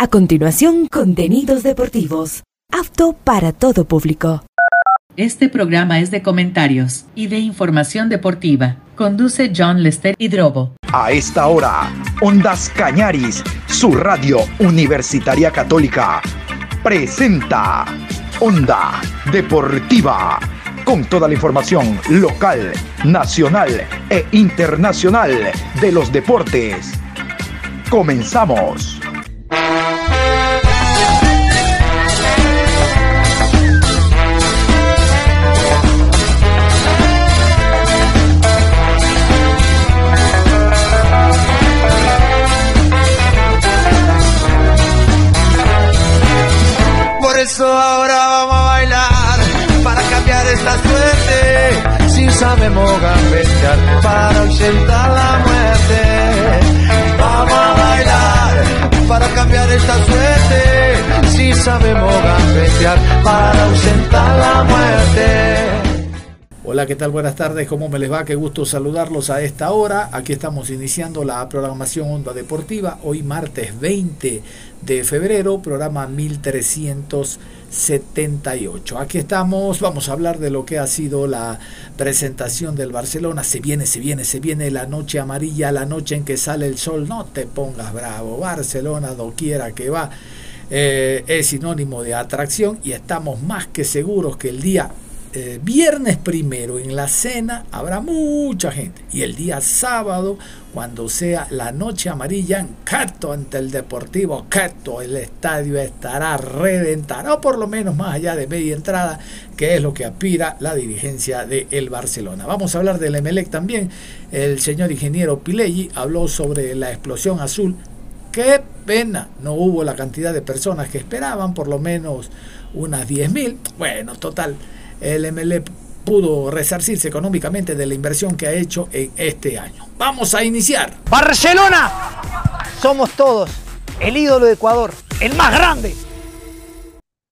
A continuación, contenidos deportivos. Apto para todo público. Este programa es de comentarios y de información deportiva. Conduce John Lester Hidrobo. A esta hora, Ondas Cañaris, su radio universitaria católica, presenta Onda Deportiva, con toda la información local, nacional e internacional de los deportes. Comenzamos. Eso ahora vamos a bailar para cambiar esta suerte. Si sabemos gambetear para ausentar la muerte. Para cambiar esta suerte. Si sabemos gambetear para ausentar la muerte. Hola, ¿qué tal? Buenas tardes, ¿cómo me les va? Qué gusto saludarlos a esta hora. Aquí estamos iniciando la programación Onda Deportiva, hoy martes 20 de febrero, programa 1378. Aquí estamos, vamos a hablar de lo que ha sido la presentación del Barcelona. Se viene, se viene, se viene la noche amarilla, la noche en que sale el sol. No te pongas bravo, Barcelona, doquiera que va. Eh, es sinónimo de atracción y estamos más que seguros que el día eh, viernes primero en la cena habrá mucha gente. Y el día sábado cuando sea la noche amarilla en Cato ante el Deportivo Cato el estadio estará reventado por lo menos más allá de media entrada que es lo que aspira la dirigencia de el Barcelona. Vamos a hablar del Emelec también. El señor ingeniero Pileggi habló sobre la explosión azul. Qué pena no hubo la cantidad de personas que esperaban por lo menos unas 10.000 bueno total el MLE pudo resarcirse económicamente de la inversión que ha hecho en este año. Vamos a iniciar. Barcelona, somos todos el ídolo de Ecuador, el más grande.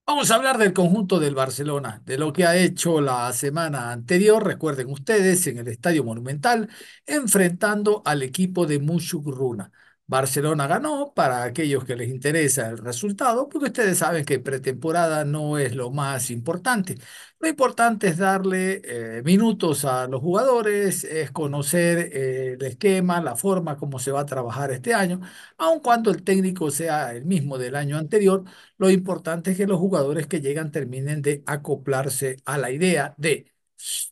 Vamos a hablar del conjunto del Barcelona, de lo que ha hecho la semana anterior, recuerden ustedes, en el Estadio Monumental, enfrentando al equipo de Runa. Barcelona ganó, para aquellos que les interesa el resultado, porque ustedes saben que pretemporada no es lo más importante. Lo importante es darle eh, minutos a los jugadores, es conocer eh, el esquema, la forma como se va a trabajar este año, aun cuando el técnico sea el mismo del año anterior, lo importante es que los jugadores que llegan terminen de acoplarse a la idea de,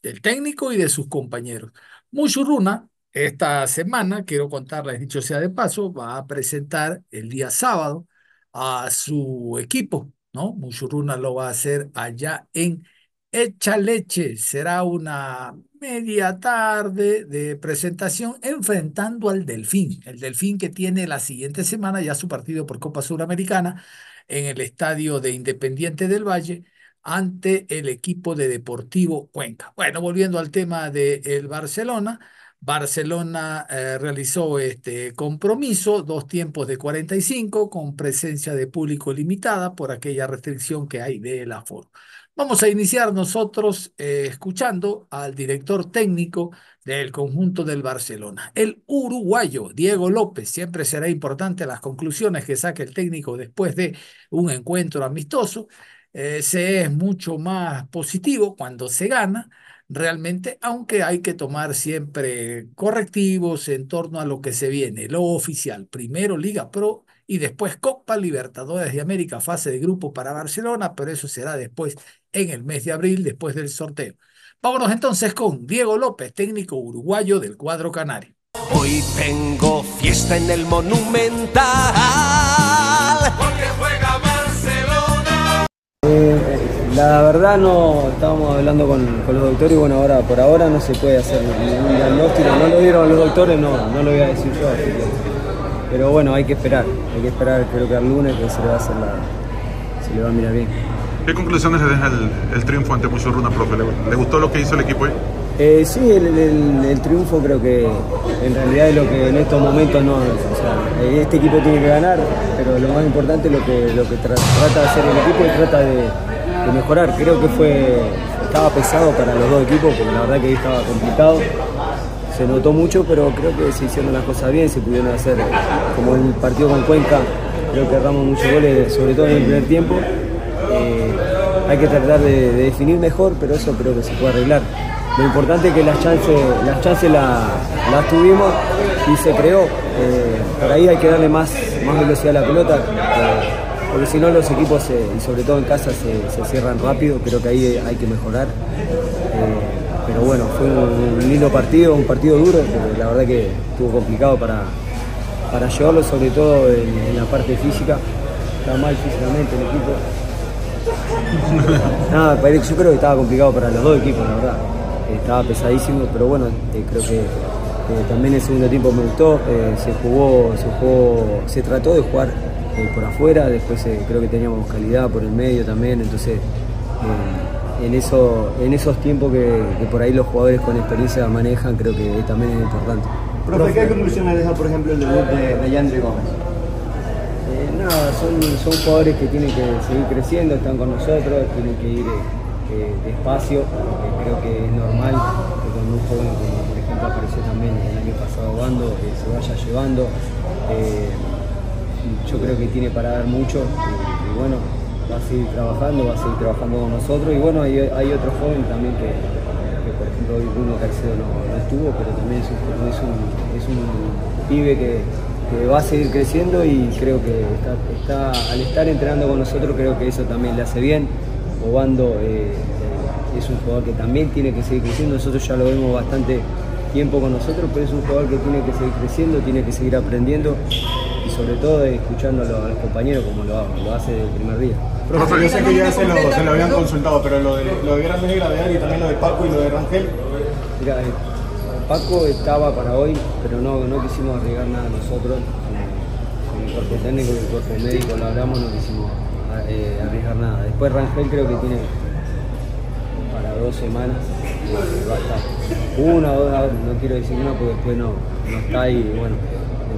del técnico y de sus compañeros. Muchurruna esta semana, quiero contarles, dicho sea de paso, va a presentar el día sábado a su equipo, ¿no? Muchurruna lo va a hacer allá en Echa Leche. Será una media tarde de presentación enfrentando al Delfín. El Delfín que tiene la siguiente semana ya su partido por Copa Suramericana en el estadio de Independiente del Valle ante el equipo de Deportivo Cuenca. Bueno, volviendo al tema del Barcelona. Barcelona eh, realizó este compromiso, dos tiempos de 45, con presencia de público limitada por aquella restricción que hay del aforo. Vamos a iniciar nosotros eh, escuchando al director técnico del conjunto del Barcelona, el uruguayo Diego López. Siempre será importante las conclusiones que saque el técnico después de un encuentro amistoso. Eh, se es mucho más positivo cuando se gana realmente, aunque hay que tomar siempre correctivos en torno a lo que se viene, lo oficial, primero Liga Pro y después Copa Libertadores de América, fase de grupo para Barcelona, pero eso será después en el mes de abril, después del sorteo. Vámonos entonces con Diego López, técnico uruguayo del cuadro canario. Hoy tengo fiesta en el Monumental. La verdad no estábamos hablando con, los doctores y bueno, ahora por ahora no se puede hacer ningún diagnóstico, no lo dieron los doctores, no, no lo voy a decir yo, pero bueno, hay que esperar, hay que esperar creo que al lunes que se le va a hacer la, se le va a mirar bien. ¿Qué conclusiones le deja el, triunfo ante Runa, profe? ¿Le, gustó lo que hizo el equipo hoy? Eh, sí, el, triunfo creo que en realidad es lo que en estos momentos no, o sea, este equipo tiene que ganar, pero lo más importante es lo que, lo que trata de hacer el equipo y trata de de mejorar. Creo que fue estaba pesado para los dos equipos, porque la verdad que ahí estaba complicado. Se notó mucho, pero creo que se hicieron las cosas bien, se pudieron hacer como el partido con Cuenca, creo que erramos muchos goles, sobre todo en el primer tiempo. Eh, hay que tratar de, de definir mejor, pero eso creo que se puede arreglar. Lo importante es que las chances, las chances la- las tuvimos y se creó. Eh, por ahí hay que darle más, más velocidad a la pelota, eh, porque si no los equipos, se- y sobre todo en casa, se, se cierran rápido. Creo que ahí hay que mejorar. Eh, pero bueno, fue un, un lindo partido, un partido duro, la verdad que estuvo complicado para, para llevarlo, sobre todo en, en la parte física. Está mal físicamente el equipo. Nada, yo creo que estaba complicado para los dos equipos, la verdad. Estaba pesadísimo, pero bueno, eh, creo que eh, también el segundo tiempo me gustó. eh, se jugó, se jugó, se trató de jugar eh, por afuera, después eh, creo que teníamos calidad por el medio también, entonces eh, en, eso, en esos tiempos que, que por ahí los jugadores con experiencia manejan, creo que también es importante. Profe, ¿qué conclusiones deja, por ejemplo, el debut de, de Yandri Gómez? Eh, nada, son, son jugadores que tienen que seguir creciendo, están con nosotros, tienen que ir eh, despacio, porque creo que es normal que cuando un joven, como por ejemplo apareció también el año pasado Bando, se vaya llevando. Yo creo que tiene para dar mucho. Y, bueno, va a seguir trabajando, va a seguir trabajando con nosotros. Y bueno, hay, hay otro joven también que, por ejemplo hoy Bruno Caicedo no, no estuvo, pero también es un, es un, es un pibe que, va a seguir creciendo y creo que está, al estar entrenando con nosotros creo que eso también le hace bien. Obando eh, es un jugador que también tiene que seguir creciendo, nosotros ya lo vemos bastante tiempo con nosotros, pero es un jugador que tiene que seguir creciendo, tiene que seguir aprendiendo sobre todo escuchando a los, a los compañeros como lo, lo hace desde el primer día. Profe, yo sé que ya se lo, se lo habían consultado, pero lo de, lo de Grandes de Gravedad y también lo de Paco y lo de Rangel, Mira, eh, Paco estaba para hoy, pero no, no quisimos arriesgar nada nosotros. Con el cuerpo técnico y el cuerpo médico lo hablamos, no quisimos eh, arriesgar nada. Después Rangel creo que tiene para dos semanas, eh, va a estar. Una o dos, no quiero decir una porque después no, no está y bueno.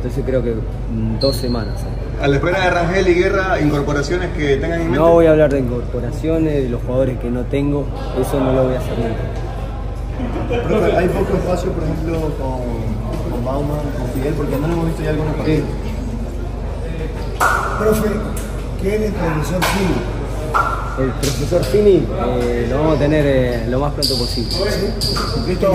Entonces creo que mm, dos semanas. eh. a la espera de Rangel y Guerra, incorporaciones que tengan en mente. No voy a hablar de incorporaciones, de los jugadores que no tengo, eso no lo voy a hacer nunca. Profe, hay poco espacio, por ejemplo, con, con Bauman, con Fidel, porque no lo hemos visto ya algunos partidos. Profe, ¿qué es el profesor Fini? El profesor Fini eh, lo vamos a tener eh, lo más pronto posible. Listo,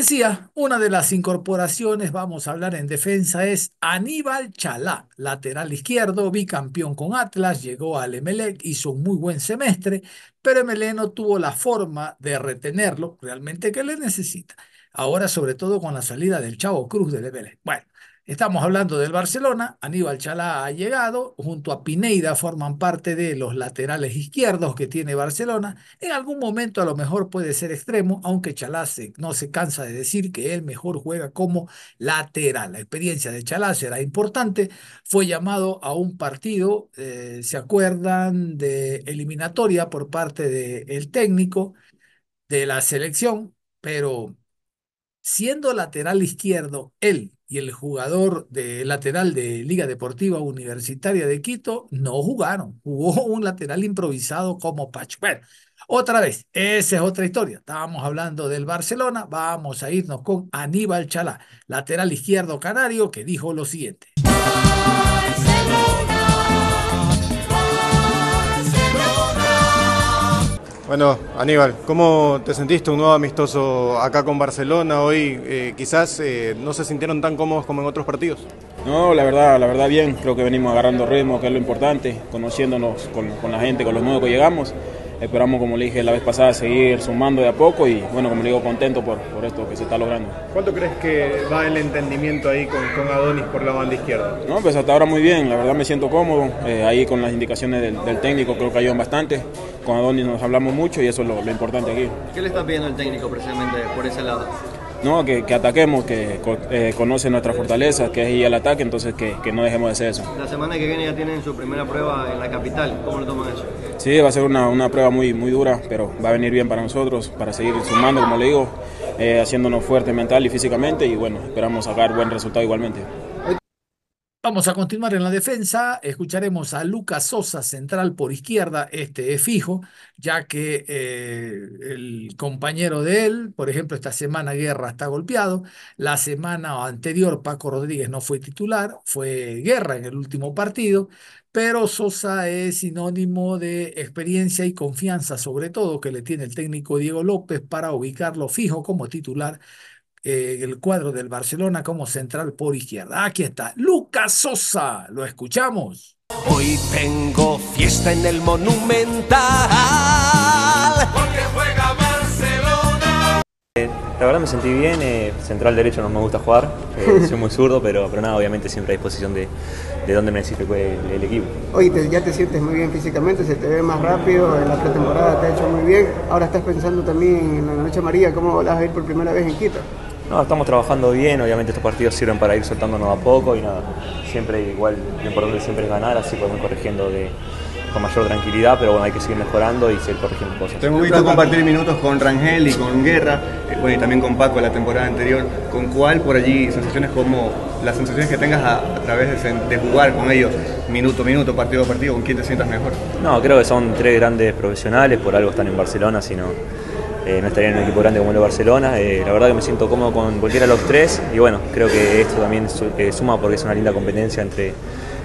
decía, una de las incorporaciones, vamos a hablar en defensa, es Aníbal Chalá, lateral izquierdo, bicampeón con Atlas, llegó al Emelec, hizo un muy buen semestre, pero Emelec no tuvo la forma de retenerlo realmente que le necesita. Ahora, sobre todo con la salida del Chavo Cruz del Emelec. Bueno, Estamos hablando del Barcelona, Aníbal Chalá ha llegado, junto a Pineida forman parte de los laterales izquierdos que tiene Barcelona. En algún momento a lo mejor puede ser extremo, aunque Chalá se- no se cansa de decir que él mejor juega como lateral. La experiencia de Chalá será importante. Fue llamado a un partido, eh, ¿se acuerdan? De eliminatoria por parte del técnico de la selección, pero siendo lateral izquierdo él y el jugador de lateral de Liga Deportiva Universitaria de Quito no jugaron. Jugó un lateral improvisado como Pacho. Bueno, otra vez, esa es otra historia. Estábamos hablando del Barcelona, vamos a irnos con Aníbal Chalá, lateral izquierdo canario, que dijo lo siguiente. Bueno, Aníbal, ¿cómo te sentiste un nuevo amistoso acá con Barcelona? Hoy eh, quizás eh, no se sintieron tan cómodos como en otros partidos. No, la verdad, la verdad bien, creo que venimos agarrando ritmo, que es lo importante, conociéndonos con, con la gente, con los nuevos que llegamos. Esperamos, como le dije la vez pasada, seguir sumando de a poco y, bueno, como le digo, contento por, por esto que se está logrando. ¿Cuánto crees que va el entendimiento ahí con, con Adonis por la banda izquierda? No, pues hasta ahora muy bien, la verdad me siento cómodo, eh, ahí con las indicaciones del, del técnico creo que ayudan bastante, con Adonis nos hablamos mucho y eso es lo, lo importante aquí. ¿Qué le está pidiendo el técnico precisamente por ese lado? No, que, que ataquemos, que co- eh, conoce nuestras fortalezas, que es ir al ataque, entonces que, que no dejemos de hacer eso. La semana que viene ya tienen su primera prueba en la capital. ¿Cómo lo toman eso? Sí, va a ser una, una prueba muy, muy dura, pero va a venir bien para nosotros, para seguir sumando, como le digo, eh, haciéndonos fuerte mental y físicamente y bueno, esperamos sacar buen resultado igualmente. Vamos a continuar en la defensa. Escucharemos a Lucas Sosa, central por izquierda. Este es fijo, ya que eh, el compañero de él, por ejemplo, esta semana Guerra está golpeado. La semana anterior Paco Rodríguez no fue titular, fue Guerra en el último partido. Pero Sosa es sinónimo de experiencia y confianza, sobre todo que le tiene el técnico Diego López para ubicarlo fijo como titular eh, el cuadro del Barcelona como central por izquierda. Aquí está, Lucas Sosa, lo escuchamos. Hoy tengo fiesta en el Monumental. Porque juega Barcelona. Eh, la verdad me sentí bien, eh, central derecho no me gusta jugar, eh, soy muy zurdo, pero, pero nada, obviamente siempre a disposición de, de donde me necesite el, el equipo. Hoy te- ya te sientes muy bien físicamente, se te ve más rápido, en la pretemporada te ha hecho muy bien. Ahora estás pensando también en la Noche María, ¿cómo vas a ir por primera vez en Quito? No, estamos trabajando bien, obviamente estos partidos sirven para ir soltándonos a poco y nada, siempre igual, lo importante siempre es ganar, así podemos ir corrigiendo de, con mayor tranquilidad, pero bueno, hay que seguir mejorando y seguir corrigiendo cosas. Te hemos visto compartir minutos con Rangel y con Guerra, eh, bueno, y también con Paco la temporada anterior. ¿Con cuál por allí sensaciones como las sensaciones que tengas a, a través de, de jugar con ellos, minuto a minuto, partido a partido, con quién te sientas mejor? No, creo que son tres grandes profesionales, por algo están en Barcelona, si no, eh, no estarían en un equipo grande como el de Barcelona. Eh, la verdad que me siento cómodo con cualquiera de los tres y bueno, creo que esto también su- eh, suma porque es una linda competencia entre,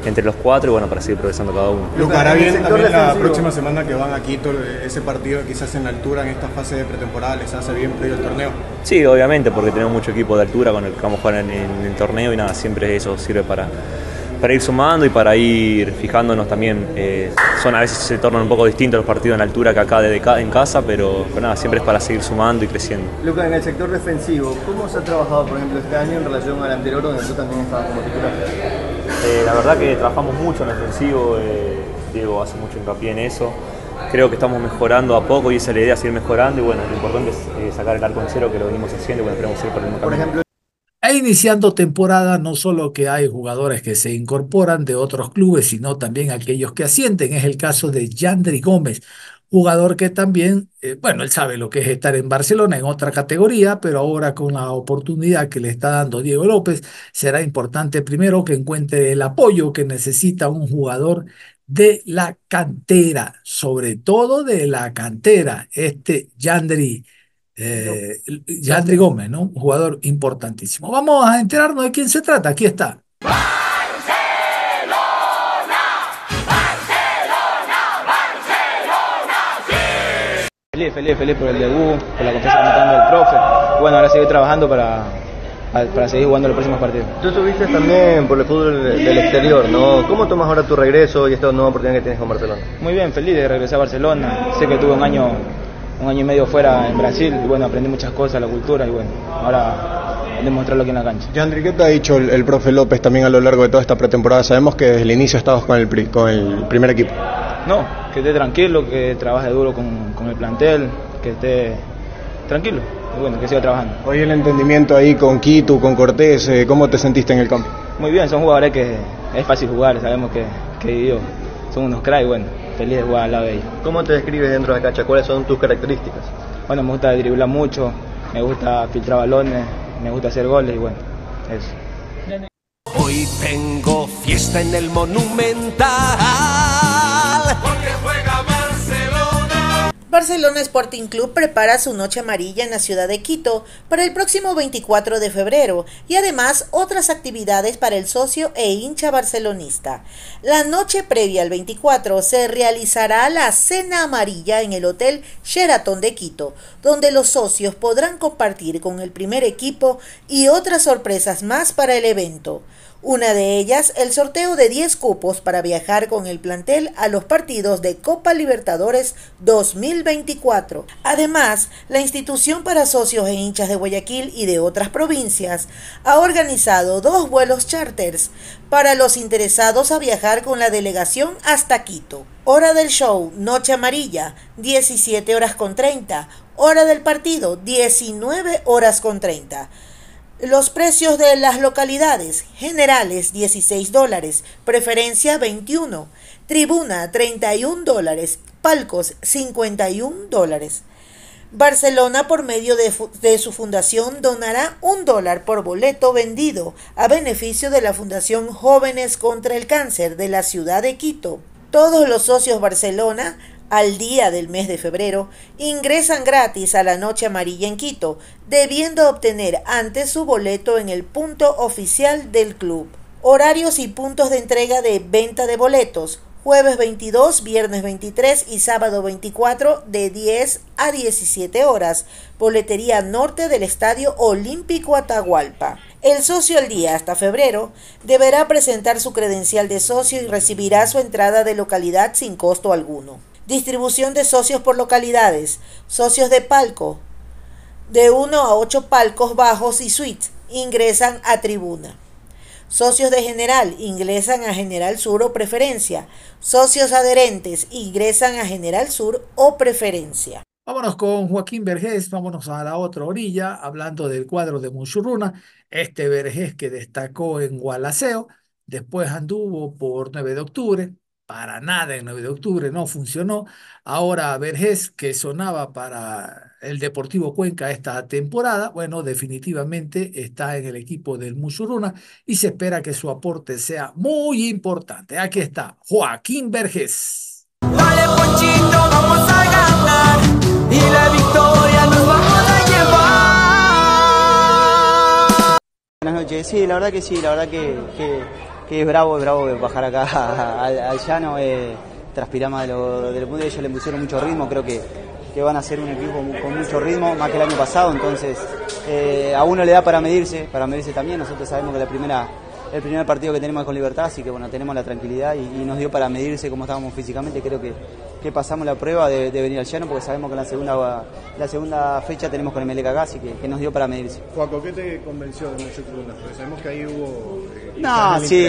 entre los cuatro y bueno, para seguir progresando cada uno. Lucas, el bien también la próxima semana que van a Quito, ese partido quizás en la altura, en esta fase de pretemporada, les hace bien previo al torneo. Sí, obviamente, porque tenemos mucho equipo de altura con el que vamos a jugar en, en el torneo y nada, siempre eso sirve para, para ir sumando y para ir fijándonos también. eh, son a veces se tornan un poco distintos los partidos en altura que acá desde ca- en casa, pero, pero nada, siempre es para seguir sumando y creciendo. Lucas, en el sector defensivo, ¿cómo se ha trabajado, por ejemplo, este año en relación al anterior donde tú también estabas como titular? Eh, la verdad que trabajamos mucho en ofensivo, eh, Diego hace mucho hincapié en eso. Creo que estamos mejorando a poco y esa es la idea, seguir mejorando y bueno, lo importante es eh, sacar el arco en cero que lo venimos haciendo y bueno, esperemos ir por el mismo camino. E iniciando temporada, no solo que hay jugadores que se incorporan de otros clubes, sino también aquellos que ascienden. Es el caso de Yandri Gómez, jugador que también, eh, bueno, él sabe lo que es estar en Barcelona en otra categoría, pero ahora con la oportunidad que le está dando Diego López, será importante primero que encuentre el apoyo que necesita un jugador de la cantera, sobre todo de la cantera, este Yandri. Eh, Yandri Gómez, ¿no? Un jugador importantísimo. Vamos a enterarnos de quién se trata. Aquí está. Feliz, feliz, feliz por el debut, por la confianza que me está dando el profe. Bueno, ahora seguir trabajando para, para seguir jugando los próximos partidos. Tú estuviste también por el fútbol del exterior, ¿no? ¿Cómo tomas ahora tu regreso y esta nueva oportunidad que tienes con Barcelona? Muy bien, feliz de regresar a Barcelona. Sé que tuve un año, un año y medio fuera en Brasil y bueno, aprendí muchas cosas, la cultura y bueno, ahora demostrarlo aquí en la cancha. Yandri, ¿qué te ha dicho el, el profe López también a lo largo de toda esta pretemporada? Sabemos que desde el inicio estabas con el, con el primer equipo. No, que esté tranquilo, que trabaje duro con, con el plantel, que esté tranquilo y bueno, que siga trabajando. Hoy el entendimiento ahí con Quito, con Cortés, eh, ¿cómo te sentiste en el campo? Muy bien, son jugadores que es fácil jugar, sabemos que, que ellos son unos cracks y bueno, feliz de jugar al lado de ellos. ¿Cómo te describes dentro de la cancha? ¿Cuáles son tus características? Bueno, me gusta driblar mucho, me gusta filtrar balones, me gusta hacer goles y bueno, eso. Hoy tengo fiesta en el Monumental. Barcelona Sporting Club prepara su noche amarilla en la ciudad de Quito para el próximo 24 de febrero y además otras actividades para el socio e hincha barcelonista. La noche previa al 24 se realizará la cena amarilla en el Hotel Sheraton de Quito, donde los socios podrán compartir con el primer equipo y otras sorpresas más para el evento. Una de ellas, el sorteo de 10 cupos para viajar con el plantel a los partidos de Copa Libertadores 2024. Además, la institución para socios e hinchas de Guayaquil y de otras provincias ha organizado dos vuelos charters para los interesados a viajar con la delegación hasta Quito. Hora del show, Noche Amarilla, 17 horas con 30. Hora del partido, 19 horas con 30. Los precios de las localidades generales 16 dólares, preferencia 21, tribuna 31 dólares, palcos 51 dólares. Barcelona, por medio de, de, su fundación, donará un dólar por boleto vendido a beneficio de la Fundación Jóvenes contra el Cáncer de la ciudad de Quito. Todos los socios Barcelona al día del mes de febrero, ingresan gratis a la Noche Amarilla en Quito, debiendo obtener antes su boleto en el punto oficial del club. Horarios y puntos de entrega de venta de boletos. Jueves 22, viernes 23 y sábado 24 de 10 a 17 horas. Boletería norte del Estadio Olímpico Atahualpa. El socio al día hasta febrero deberá presentar su credencial de socio y recibirá su entrada de localidad sin costo alguno. Distribución de socios por localidades. Socios de palco. De 1 a 8 palcos bajos y suites ingresan a tribuna. Socios de general ingresan a General Sur o preferencia. Socios adherentes ingresan a General Sur o preferencia. Vámonos con Joaquín Vergés, vámonos a la otra orilla, hablando del cuadro de Muchurruna. Este Vergés que destacó en Gualaceo, después anduvo por 9 de octubre, para nada en 9 de octubre, no funcionó. Ahora Vergés, que sonaba para el Deportivo Cuenca esta temporada, bueno, definitivamente está en el equipo del Musuruna y se espera que su aporte sea muy importante. Aquí está Joaquín Vergés. Dale, Ponchito, vamos a ganar y la victoria nos vamos a llevar. Buenas noches, sí, la verdad que sí, la verdad que, que que es bravo, es bravo bajar acá al, llano, eh, transpiramos de lo, de lo punto ellos le pusieron mucho ritmo, creo que, que van a ser un equipo con mucho ritmo, más que el año pasado, entonces eh, a uno le da para medirse, para medirse también, nosotros sabemos que la primera el primer partido que tenemos es con Libertad, así que bueno, tenemos la tranquilidad y, y nos dio para medirse cómo estábamos físicamente, creo que, que pasamos la prueba de, de, venir al llano porque sabemos que en la segunda, la segunda fecha tenemos con el Melec acá, así que, que, nos dio para medirse. Juaco, ¿qué te convenció de mucho Porque sabemos que ahí hubo... Eh, no, sí,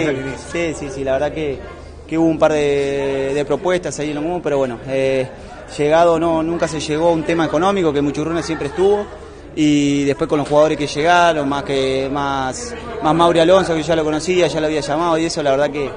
sí, sí, sí, la verdad que, que hubo un par de, de propuestas ahí en lo mismo, pero bueno, eh, llegado no, nunca se llegó a un tema económico que Muchurruna siempre estuvo y después con los jugadores que llegaron, más que más, más Mauri Alonso, que ya lo conocía, ya lo había llamado y eso, la verdad que,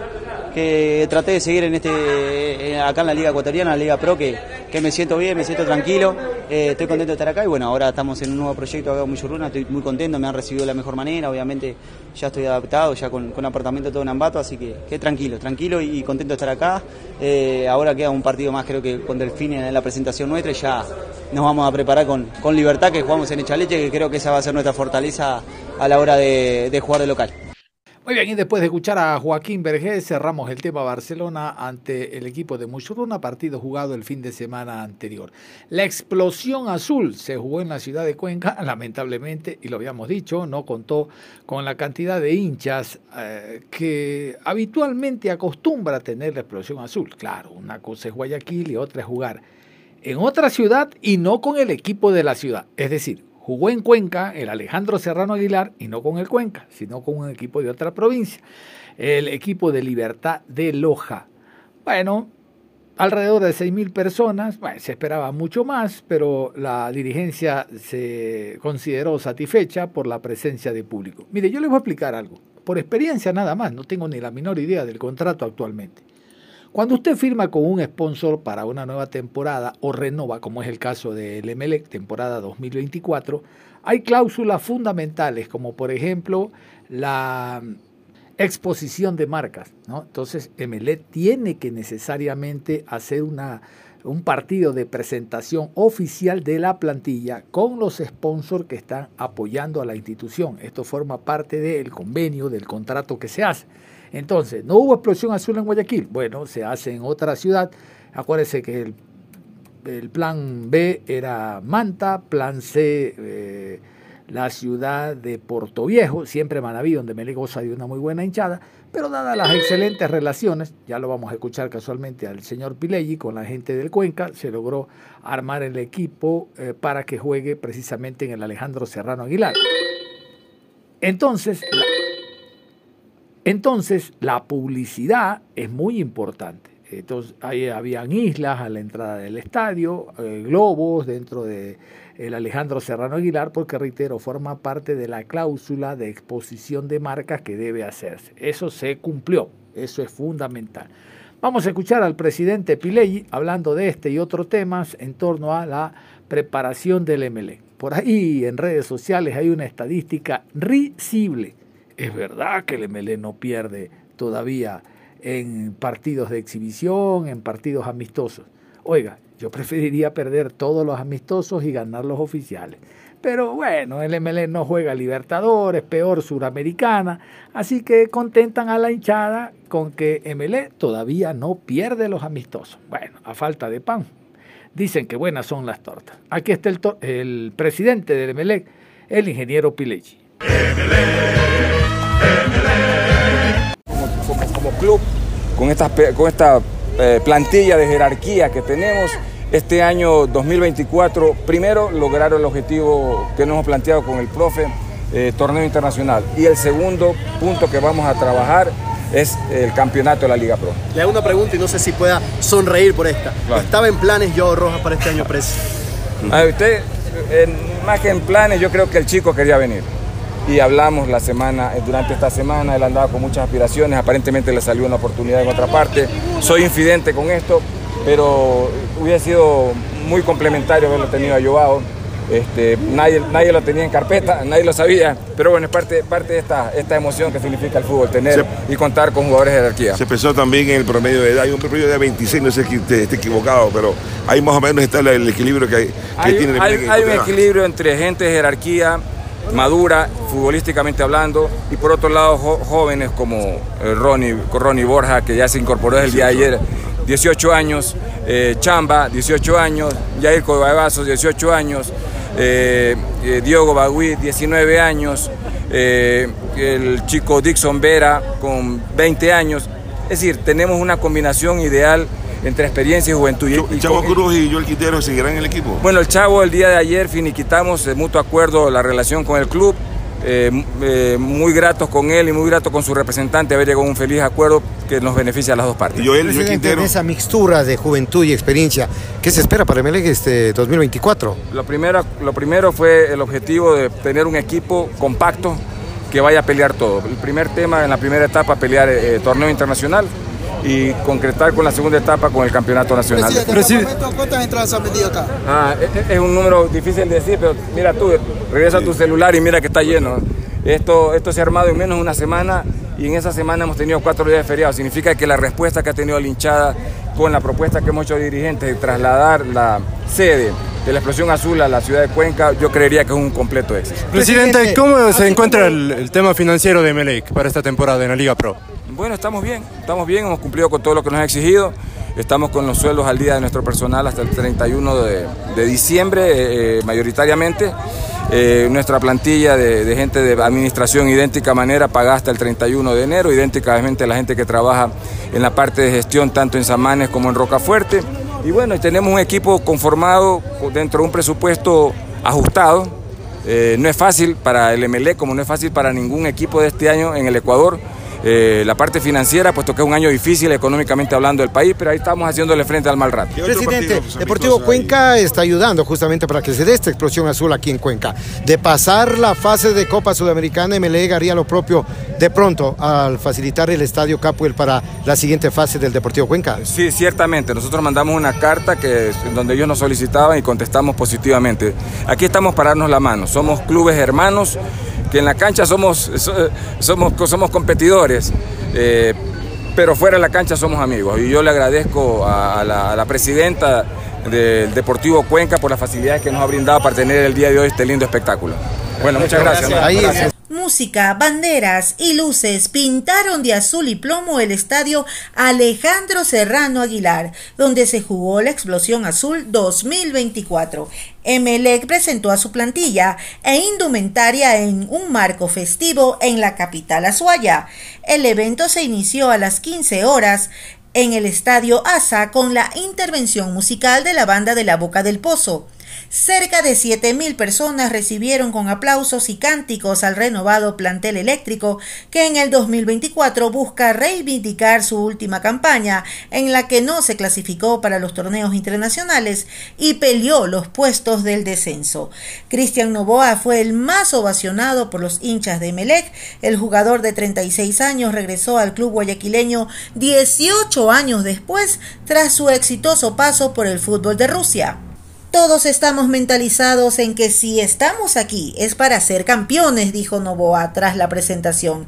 que traté de seguir en este acá en la Liga Ecuatoriana, la Liga Pro, que, que me siento bien, me siento tranquilo, eh, estoy contento de estar acá y bueno, ahora estamos en un nuevo proyecto acá con Muchurruna, estoy muy contento, me han recibido de la mejor manera, obviamente ya estoy adaptado, ya con, con apartamento todo en Ambato, así que, tranquilo, tranquilo y, contento de estar acá. Eh, ahora queda un partido más, creo que con Delfín en la presentación nuestra y ya nos vamos a preparar con, con Libertad, que jugamos en Echaleche, que creo que esa va a ser nuestra fortaleza a la hora de, de jugar de local. Muy bien, y después de escuchar a Joaquín Vergés, cerramos el tema Barcelona ante el equipo de Muchurruna, partido jugado el fin de semana anterior. La explosión azul se jugó en la ciudad de Cuenca, lamentablemente, y lo habíamos dicho, no contó con la cantidad de hinchas eh, que habitualmente acostumbra a tener la explosión azul. Claro, una cosa es Guayaquil y otra es jugar en otra ciudad y no con el equipo de la ciudad. Es decir, jugó en Cuenca el Alejandro Serrano Aguilar y no con el Cuenca, sino con un equipo de otra provincia, el equipo de Libertad de Loja. Bueno, alrededor de 6.000 personas, bueno, se esperaba mucho más, pero la dirigencia se consideró satisfecha por la presencia de público. Mire, yo les voy a explicar algo, por experiencia nada más, no tengo ni la menor idea del contrato actualmente. Cuando usted firma con un sponsor para una nueva temporada o renova, como es el caso del Emelec, temporada 2024, hay cláusulas fundamentales, como por ejemplo la exposición de marcas. Entonces, Emelec tiene que necesariamente hacer una, un partido de presentación oficial de la plantilla con los sponsors que están apoyando a la institución. Esto forma parte del convenio, del contrato que se hace. Entonces, ¿no hubo explosión azul en Guayaquil? Bueno, se hace en otra ciudad. Acuérdense que el, plan B era Manta, plan C eh, la ciudad de Puerto Viejo, siempre Manaví, donde me goza de una muy buena hinchada, pero dadas las excelentes relaciones, ya lo vamos a escuchar casualmente al señor Pileggi con la gente del Cuenca, se logró armar el equipo eh, para que juegue precisamente en el Alejandro Serrano Aguilar. Entonces, entonces, la publicidad es muy importante. Entonces, ahí habían islas a la entrada del estadio, eh, globos dentro de el Alejandro Serrano Aguilar, porque reitero, forma parte de la cláusula de exposición de marcas que debe hacerse. Eso se cumplió. Eso es fundamental. Vamos a escuchar al presidente Pilei hablando de este y otros temas en torno a la preparación del MLE. Por ahí en redes sociales hay una estadística risible. Es verdad que el MLE no pierde todavía en partidos de exhibición, en partidos amistosos. Oiga, yo preferiría perder todos los amistosos y ganar los oficiales. Pero bueno, el MLE no juega Libertadores, peor Suramericana, así que contentan a la hinchada con que MLE todavía no pierde los amistosos. Bueno, a falta de pan. Dicen que buenas son las tortas. Aquí está el, el presidente del MLE, el ingeniero Pileggi. Como, como, club, con esta, con esta eh, plantilla de jerarquía que tenemos, este año 2024, primero lograr el objetivo que nos hemos planteado con el profe, eh, torneo internacional. Y el segundo punto que vamos a trabajar es el campeonato de la Liga Pro. Le hago una pregunta y no sé si pueda sonreír por esta. ¿Estaba en planes yo Rojas para este año, Pres? A usted, más que en planes, yo creo que el chico quería venir. Y hablamos la semana, eh, durante esta semana, él andaba con muchas aspiraciones, aparentemente le salió una oportunidad en otra parte. Soy infidente con esto, pero hubiera sido muy complementario haberlo tenido a Joao. Este, nadie, nadie lo tenía en carpeta, nadie lo sabía, pero bueno, es parte, parte de esta, esta emoción que significa el fútbol, tener y contar con jugadores de jerarquía. Se pensó también en el promedio de edad, hay un promedio de edad 26, no sé si esté, equivocado, pero ahí más o menos está el equilibrio que, que hay, tiene el Hay, hay un equilibrio entre gente de jerarquía, madura, futbolísticamente hablando, y por otro lado jóvenes como eh, Ronnie, Ronnie Borja, que ya se incorporó el día de ayer, 18 años, eh, Chamba, 18 años, Jair Cobabazo, 18 años, eh, eh, Diogo Bagui, 19 años, eh, el chico Dixon Vera con 20 años. Es decir, tenemos una combinación ideal entre experiencia y juventud. ¿El Chavo Cruz y Joel Quintero seguirán en el equipo? Bueno, el Chavo el día de ayer finiquitamos de mutuo acuerdo la relación con el club. Eh, eh, muy gratos con él y muy gratos con su representante haber llegado a un feliz acuerdo que nos beneficia a las dos partes. Y Joel, Joel Quintero. esa mixtura de juventud y experiencia, ¿qué se espera para Melec este 2024? Lo primero, lo primero fue el objetivo de tener un equipo compacto que vaya a pelear todo. El primer tema en la primera etapa, pelear eh, torneo internacional y concretar con la segunda etapa con el campeonato nacional. Presidente, ¿cuántas entradas han vendido acá? Ah, es, es, un número difícil de decir, pero mira tú, regresa a tu celular y mira que está lleno. Esto, esto se ha armado en menos de una semana y en esa semana hemos tenido cuatro días de feriado. Significa que la respuesta que ha tenido la hinchada con la propuesta que hemos hecho dirigentes de trasladar la sede de la explosión azul a la ciudad de Cuenca, yo creería que es un completo éxito. Presidente, ¿cómo se encuentra el, el tema financiero de Melec para esta temporada en la Liga Pro? Bueno, estamos bien, estamos bien, hemos cumplido con todo lo que nos ha exigido. Estamos con los sueldos al día de nuestro personal hasta el 31 de, diciembre, eh, mayoritariamente. Eh, nuestra plantilla de, gente de administración idéntica manera paga hasta el 31 de enero, idénticamente la gente que trabaja en la parte de gestión tanto en Samanes como en Rocafuerte. Y bueno, tenemos un equipo conformado dentro de un presupuesto ajustado. Eh, no es fácil para el MLE como no es fácil para ningún equipo de este año en el Ecuador. Eh, la parte financiera, puesto que es un año difícil económicamente hablando del país, pero ahí estamos haciéndole frente al mal rato. Presidente, Deportivo Cuenca está ayudando justamente para que se dé esta explosión azul aquí en Cuenca. De pasar la fase de Copa Sudamericana, MLE haría lo propio de pronto al facilitar el estadio Capuel para la siguiente fase del Deportivo Cuenca. Sí, ciertamente. Nosotros mandamos una carta que, donde ellos nos solicitaban y contestamos positivamente. Aquí estamos para darnos la mano. Somos clubes hermanos que en la cancha somos, somos, somos competidores, eh, pero fuera de la cancha somos amigos. Y yo le agradezco a, a, la, a, la, presidenta del Deportivo Cuenca por las facilidades que nos ha brindado para tener el día de hoy este lindo espectáculo. Bueno, muchas gracias. gracias. gracias. Música, banderas y luces pintaron de azul y plomo el estadio Alejandro Serrano Aguilar, donde se jugó la Explosión Azul 2024. Emelec presentó a su plantilla e indumentaria en un marco festivo en la capital azuaya. El evento se inició a las 15 horas en el estadio ASA con la intervención musical de la banda de la Boca del Pozo. Cerca de 7.000 personas recibieron con aplausos y cánticos al renovado plantel eléctrico que en el 2024 busca reivindicar su última campaña en la que no se clasificó para los torneos internacionales y peleó los puestos del descenso. Cristian Novoa fue el más ovacionado por los hinchas de Melec. El jugador de 36 años regresó al club guayaquileño 18 años después tras su exitoso paso por el fútbol de Rusia. Todos estamos mentalizados en que si estamos aquí es para ser campeones, dijo Novoa tras la presentación.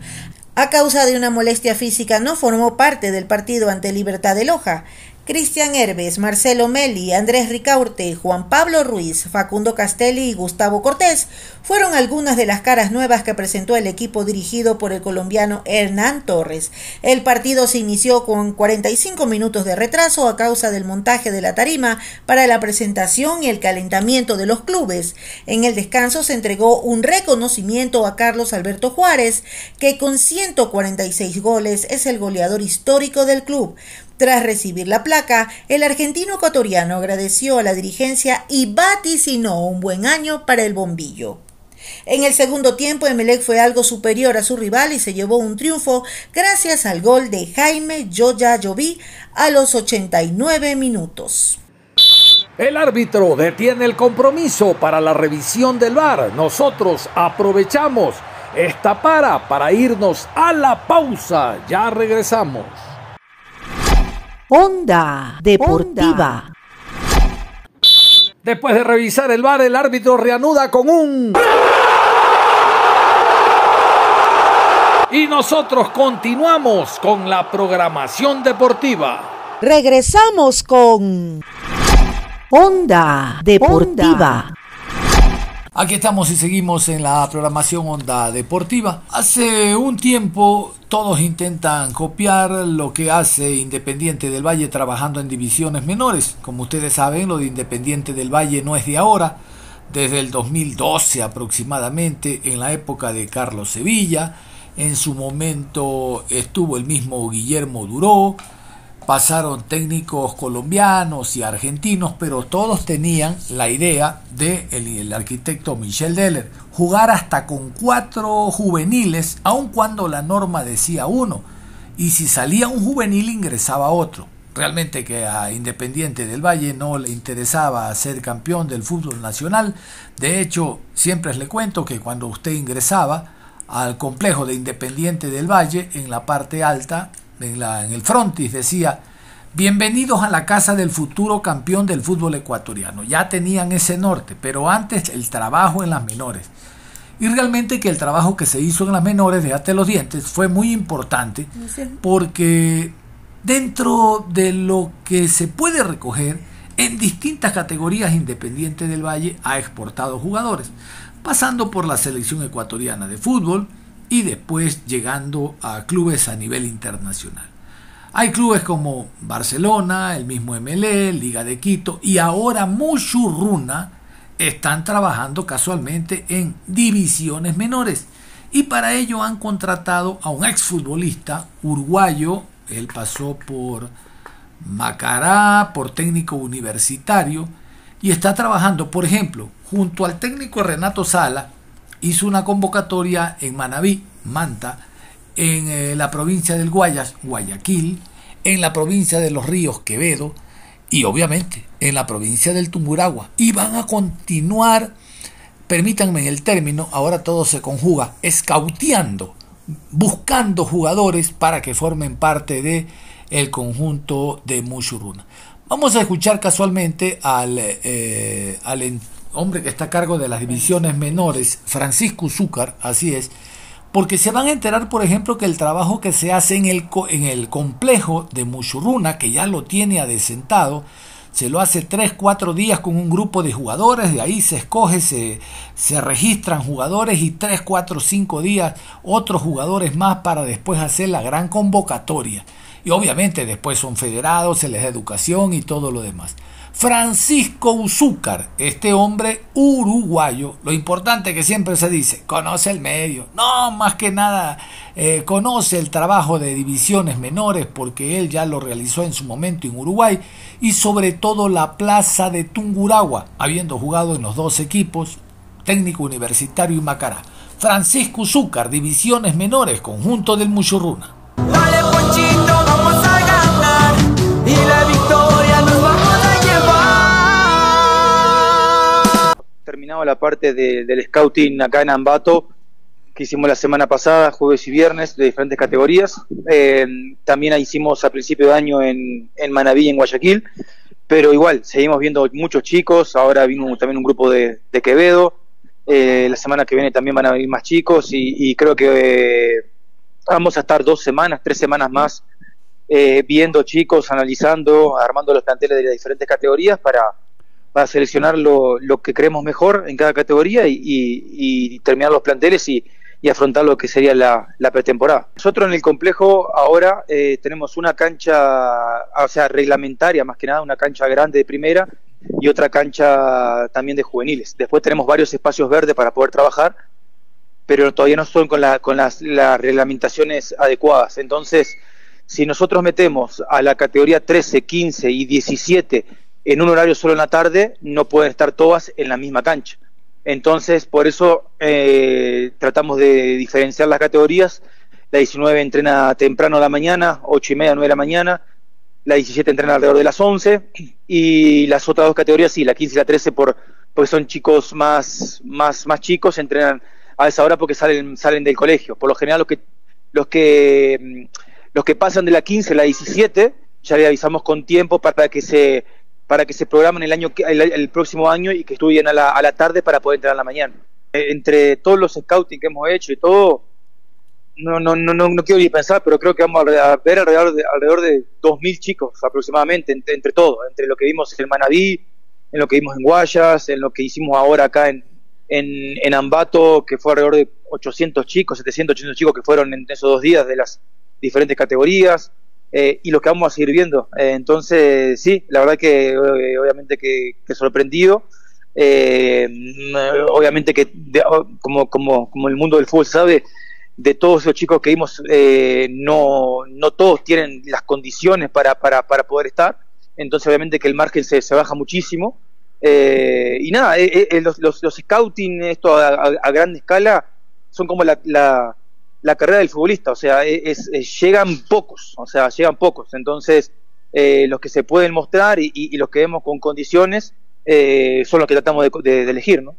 A causa de una molestia física no formó parte del partido ante Libertad de Loja. Cristian Herbes, Marcelo Meli, Andrés Ricaurte, Juan Pablo Ruiz, Facundo Castelli y Gustavo Cortés fueron algunas de las caras nuevas que presentó el equipo dirigido por el colombiano Hernán Torres. El partido se inició con 45 minutos de retraso a causa del montaje de la tarima para la presentación y el calentamiento de los clubes. En el descanso se entregó un reconocimiento a Carlos Alberto Juárez, que con 146 goles es el goleador histórico del club. Tras recibir la placa, el argentino ecuatoriano agradeció a la dirigencia y vaticinó un buen año para el bombillo. En el segundo tiempo, Emelec fue algo superior a su rival y se llevó un triunfo gracias al gol de Jaime Joya Lloví a los 89 minutos. El árbitro detiene el compromiso para la revisión del VAR. Nosotros aprovechamos esta para para irnos a la pausa. Ya regresamos. Onda Deportiva. Después de revisar el bar, el árbitro reanuda con un... Y nosotros continuamos con la programación deportiva. Regresamos con Onda Deportiva. Aquí estamos y seguimos en la programación Onda Deportiva. Hace un tiempo todos intentan copiar lo que hace Independiente del Valle trabajando en divisiones menores. Como ustedes saben, lo de Independiente del Valle no es de ahora, desde el 2012 aproximadamente, en la época de Carlos Sevilla. En su momento estuvo el mismo Guillermo Duró, pasaron técnicos colombianos y argentinos, pero todos tenían la idea del de el arquitecto Michel Deller, jugar hasta con cuatro juveniles, aun cuando la norma decía uno, y si salía un juvenil ingresaba otro. Realmente que a Independiente del Valle no le interesaba ser campeón del fútbol nacional. De hecho, siempre les cuento que cuando usted ingresaba al complejo de Independiente del Valle, en la parte alta en, la, en el frontis decía, bienvenidos a la casa del futuro campeón del fútbol ecuatoriano. Ya tenían ese norte, pero antes el trabajo en las menores. Y realmente que el trabajo que se hizo en las menores, déjate los dientes, fue muy importante porque dentro de lo que se puede recoger en distintas categorías independientes del Valle ha exportado jugadores, pasando por la selección ecuatoriana de fútbol, y después llegando a clubes a nivel internacional. Hay clubes como Barcelona, el mismo MLE, Liga de Quito y ahora Mushurruna están trabajando casualmente en divisiones menores y para ello han contratado a un exfutbolista uruguayo, él pasó por Macará, por técnico universitario y está trabajando, por ejemplo, junto al técnico Renato Sala, hizo una convocatoria en Manabí, Manta, en eh, la provincia del Guayas, Guayaquil, en la provincia de Los Ríos, Quevedo, y obviamente en la provincia del Tumburagua. Y van a continuar, permítanme el término, ahora todo se conjuga, escauteando, buscando jugadores para que formen parte de el conjunto de Mushuruna. Vamos a escuchar casualmente al, eh, al hombre que está a cargo de las divisiones menores, Francisco Zúcar, así es, porque se van a enterar, por ejemplo, que el trabajo que se hace en el, en el complejo de Muchurruna, que ya lo tiene adesentado, se lo hace 3, 4 días con un grupo de jugadores, de ahí se escoge, se, se registran jugadores y 3, 4, 5 días otros jugadores más para después hacer la gran convocatoria. Y obviamente después son federados, se les da educación y todo lo demás. Francisco Uzúcar, este hombre uruguayo, lo importante que siempre se dice, conoce el medio, no más que nada eh, conoce el trabajo de divisiones menores porque él ya lo realizó en su momento en Uruguay y sobre todo la plaza de Tunguragua, habiendo jugado en los dos equipos, técnico universitario y Macará. Francisco Uzúcar, divisiones menores, conjunto del Muchurruna. La parte de- del scouting acá en Ambato, que hicimos la semana pasada, jueves y viernes, de diferentes categorías. Eh, también hicimos a principio de año en, en Manaví, en Guayaquil. Pero igual, seguimos viendo muchos chicos. Ahora vino también un grupo de, de Quevedo. Eh, la semana que viene también van a venir más chicos. Y, creo que eh, vamos a estar dos semanas, tres semanas más viendo chicos, analizando, armando los planteles de las diferentes categorías para, para seleccionar lo, que creemos mejor en cada categoría y, terminar los planteles y, afrontar lo que sería la, pretemporada. Nosotros en el complejo ahora eh, tenemos una cancha, o sea, reglamentaria más que nada, una cancha grande de primera y otra cancha también de juveniles. Después tenemos varios espacios verdes para poder trabajar, pero todavía no son con, la- con las reglamentaciones adecuadas. Entonces, si nosotros metemos a la categoría 13, 15 y 17 en un horario solo en la tarde, no pueden estar todas en la misma cancha. Entonces, por eso eh, tratamos de diferenciar las categorías. La 19 entrena temprano a la mañana, 8 y media, 9 de la mañana. La 17 entrena alrededor de las 11. Y las otras dos categorías, sí, la 15 y la 13, por, porque son chicos más, más, más chicos, entrenan a esa hora porque salen, salen del colegio. Por lo general, los que, los que, los que pasan de la 15 a la 17, ya le avisamos con tiempo para que se para que se programen el año el, próximo año y que estudien a la, a la tarde para poder entrar a la mañana. Eh, entre todos los scouting que hemos hecho y todo, no, no, no, no, no quiero ni pensar, pero creo que vamos a ver alrededor de, alrededor de 2.000 chicos aproximadamente, entre, entre todo, entre lo que vimos en Manaví, en lo que vimos en Guayas, en lo que hicimos ahora acá en, en, en Ambato, que fue alrededor de 800 chicos, 700, 800 chicos que fueron en esos dos días de las diferentes categorías, eh, y lo que vamos a seguir viendo. Eh, entonces, sí, la verdad que eh, obviamente que, que sorprendido. Eh, mm, obviamente que de- como, como, como el mundo del fútbol sabe, de todos esos chicos que vimos, no, no todos tienen las condiciones para, para, para poder estar. Entonces, obviamente que el margen se, se baja muchísimo. Eh, y nada, eh, eh, los, los, los scouting, esto a, a- a gran escala, son como la, la, la carrera del futbolista, o sea, e, es, es- llegan pocos, o sea, llegan pocos. Entonces, eh, los que se pueden mostrar y, y- los que vemos con condiciones eh, son los que tratamos de, de- de elegir, ¿no?